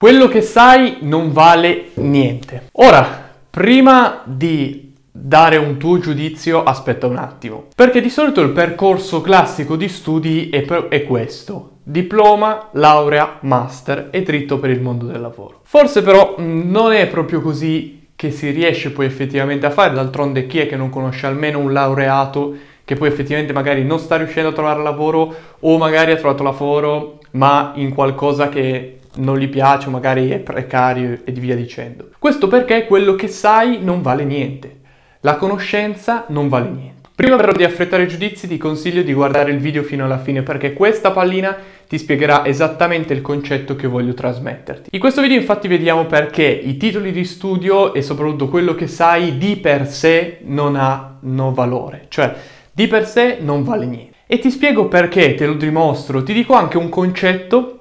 Quello che sai non vale niente. Ora, prima di dare un tuo giudizio, aspetta un attimo. Perché di solito il percorso classico di studi è, è questo. Diploma, laurea, master e dritto per il mondo del lavoro. Forse però non è proprio così che si riesce poi effettivamente a fare, d'altronde chi è che non conosce almeno un laureato che poi effettivamente magari non sta riuscendo a trovare lavoro o magari ha trovato lavoro ma in qualcosa che non gli piace magari è precario e via dicendo. Questo perché quello che sai non vale niente. La conoscenza non vale niente. Prima però di affrettare i giudizi ti consiglio di guardare il video fino alla fine perché questa pallina ti spiegherà esattamente il concetto che voglio trasmetterti. In questo video infatti vediamo perché i titoli di studio e soprattutto quello che sai di per sé non hanno valore, cioè di per sé non vale niente. E ti spiego perché, te lo dimostro, ti dico anche un concetto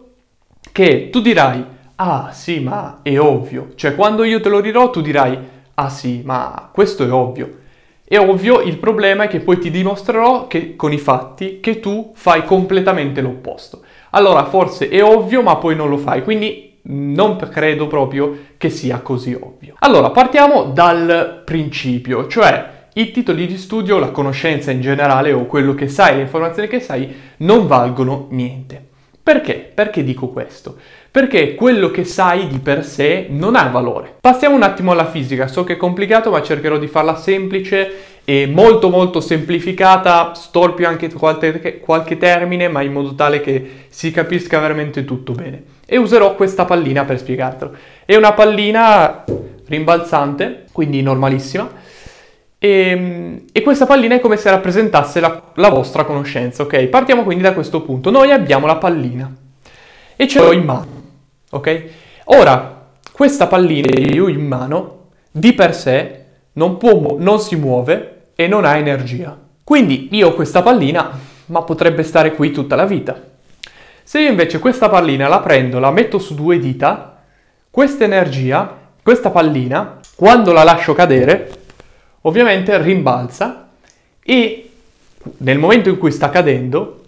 che tu dirai, ah sì, ma è ovvio. Cioè quando io te lo dirò tu dirai, ah sì, ma questo è ovvio. È ovvio, il problema è che poi ti dimostrerò che, con i fatti che tu fai completamente l'opposto. Allora forse è ovvio, ma poi non lo fai, quindi non credo proprio che sia così ovvio. Allora, partiamo dal principio, cioè i titoli di studio, la conoscenza in generale o quello che sai, le informazioni che sai, non valgono niente. Perché? Perché dico questo? Perché quello che sai di per sé non ha valore. Passiamo un attimo alla fisica, so che è complicato ma cercherò di farla semplice e molto molto semplificata, storpio anche qualche, qualche termine ma in modo tale che si capisca veramente tutto bene. E userò questa pallina per spiegartelo. È una pallina rimbalzante, quindi normalissima, e, ehm, e, questa pallina è come se rappresentasse la, la, vostra conoscenza, ok? Partiamo quindi da questo punto. Noi abbiamo la pallina e ce l'ho in mano, ok? Ora, questa pallina che io in mano, di per sé, non, può, non si muove e non ha energia. Quindi io ho questa pallina, ma potrebbe stare qui tutta la vita. Se io invece questa pallina la prendo, la metto su due dita, questa energia, questa pallina, quando la lascio cadere, ovviamente rimbalza e nel momento in cui sta cadendo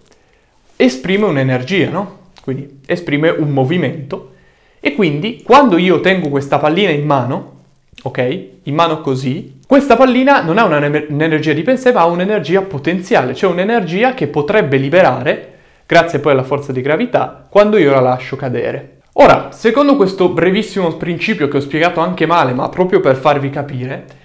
esprime un'energia, no? Quindi esprime un movimento e quindi quando io tengo questa pallina in mano, ok? In mano così, questa pallina non ha un'energia di per ma ha un'energia potenziale, cioè un'energia che potrebbe liberare, grazie poi alla forza di gravità, quando io la lascio cadere. Ora, secondo questo brevissimo principio che ho spiegato anche male, ma proprio per farvi capire,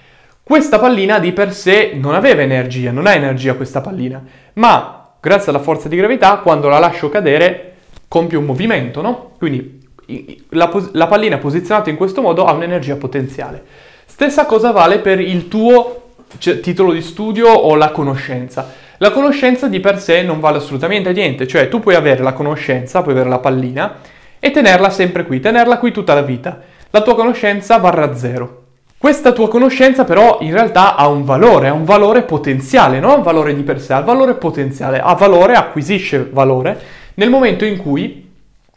questa pallina di per sé non aveva energia, non ha energia questa pallina, ma grazie alla forza di gravità, quando la lascio cadere, compie un movimento, no? Quindi la, la pallina posizionata in questo modo ha un'energia potenziale. Stessa cosa vale per il tuo cioè, titolo di studio o la conoscenza. La conoscenza di per sé non vale assolutamente niente, cioè tu puoi avere la conoscenza, puoi avere la pallina e tenerla sempre qui, tenerla qui tutta la vita. La tua conoscenza varrà zero. Questa tua conoscenza però in realtà ha un valore, ha un valore potenziale, non ha un valore di per sé, ha un valore potenziale, ha valore, acquisisce valore nel momento in cui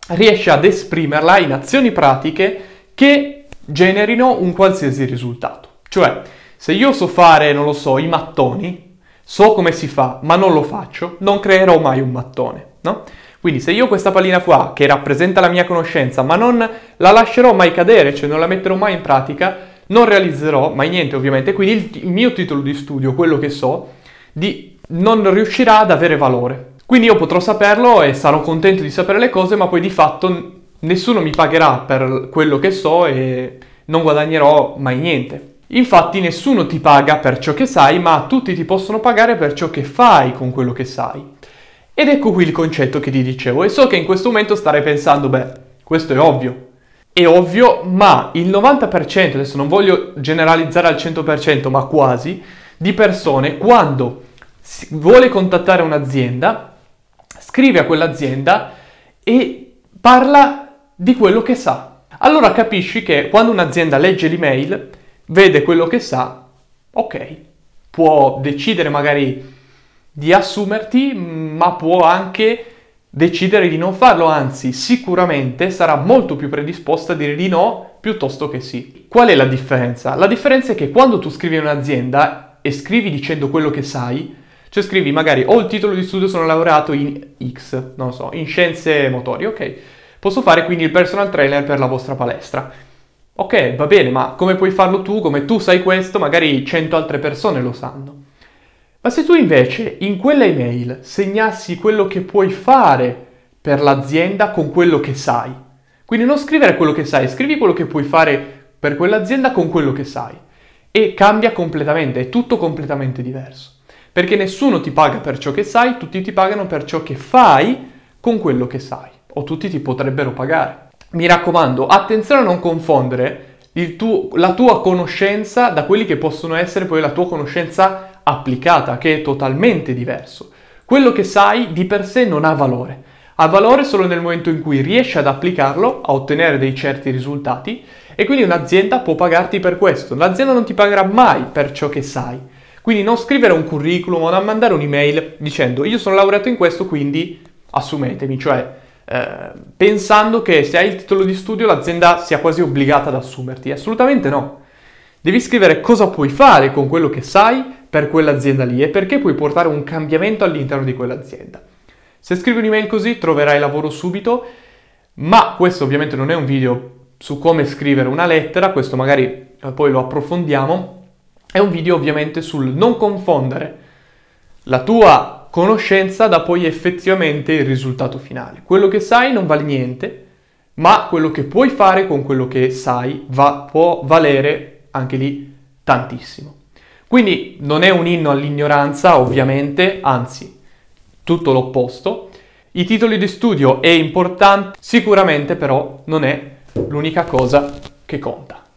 riesce ad esprimerla in azioni pratiche che generino un qualsiasi risultato. Cioè, se io so fare, non lo so, i mattoni, so come si fa, ma non lo faccio, non creerò mai un mattone, no? Quindi se io questa pallina qua, che rappresenta la mia conoscenza, ma non la lascerò mai cadere, cioè non la metterò mai in pratica, non realizzerò mai niente ovviamente, quindi il, il mio titolo di studio, quello che so, di, non riuscirà ad avere valore. Quindi io potrò saperlo e sarò contento di sapere le cose, ma poi di fatto nessuno mi pagherà per quello che so e non guadagnerò mai niente. Infatti nessuno ti paga per ciò che sai, ma tutti ti possono pagare per ciò che fai con quello che sai. Ed ecco qui il concetto che ti dicevo, e so che in questo momento starei pensando, beh, questo è ovvio, è ovvio, ma il 90%, adesso non voglio generalizzare al 100%, ma quasi, di persone quando vuole contattare un'azienda, scrive a quell'azienda e parla di quello che sa. Allora capisci che quando un'azienda legge l'email, vede quello che sa, ok, può decidere magari di assumerti, ma può anche decidere di non farlo, anzi sicuramente sarà molto più predisposta a dire di no piuttosto che sì. Qual è la differenza? La differenza è che quando tu scrivi in un'azienda e scrivi dicendo quello che sai, cioè scrivi magari ho il titolo di studio, sono laureato in X, non so, in scienze motorie, ok? Posso fare quindi il personal trainer per la vostra palestra. Ok, va bene, ma come puoi farlo tu? Come tu sai questo, magari 100 altre persone lo sanno. Ma se tu invece in quella email segnassi quello che puoi fare per l'azienda con quello che sai, quindi non scrivere quello che sai, scrivi quello che puoi fare per quell'azienda con quello che sai e cambia completamente, è tutto completamente diverso. Perché nessuno ti paga per ciò che sai, tutti ti pagano per ciò che fai con quello che sai, o tutti ti potrebbero pagare. Mi raccomando, attenzione a non confondere tuo, la tua conoscenza da quelli che possono essere poi la tua conoscenza applicata, che è totalmente diverso. Quello che sai di per sé non ha valore. Ha valore solo nel momento in cui riesci ad applicarlo, a ottenere dei certi risultati e quindi un'azienda può pagarti per questo. L'azienda non ti pagherà mai per ciò che sai. Quindi non scrivere un curriculum o non mandare un'email dicendo io sono laureato in questo quindi assumetemi, cioè eh, pensando che se hai il titolo di studio l'azienda sia quasi obbligata ad assumerti. Assolutamente no. Devi scrivere cosa puoi fare con quello che sai per quell'azienda lì e perché puoi portare un cambiamento all'interno di quell'azienda. Se scrivi un'email così troverai lavoro subito, ma questo ovviamente non è un video su come scrivere una lettera, questo magari eh, poi lo approfondiamo, è un video ovviamente sul non confondere la tua conoscenza da poi effettivamente il risultato finale. Quello che sai non vale niente, ma quello che puoi fare con quello che sai va, può valere anche lì tantissimo. Quindi non è un inno all'ignoranza, ovviamente, anzi, tutto l'opposto. I titoli di studio è importante, sicuramente però non è l'unica cosa che conta.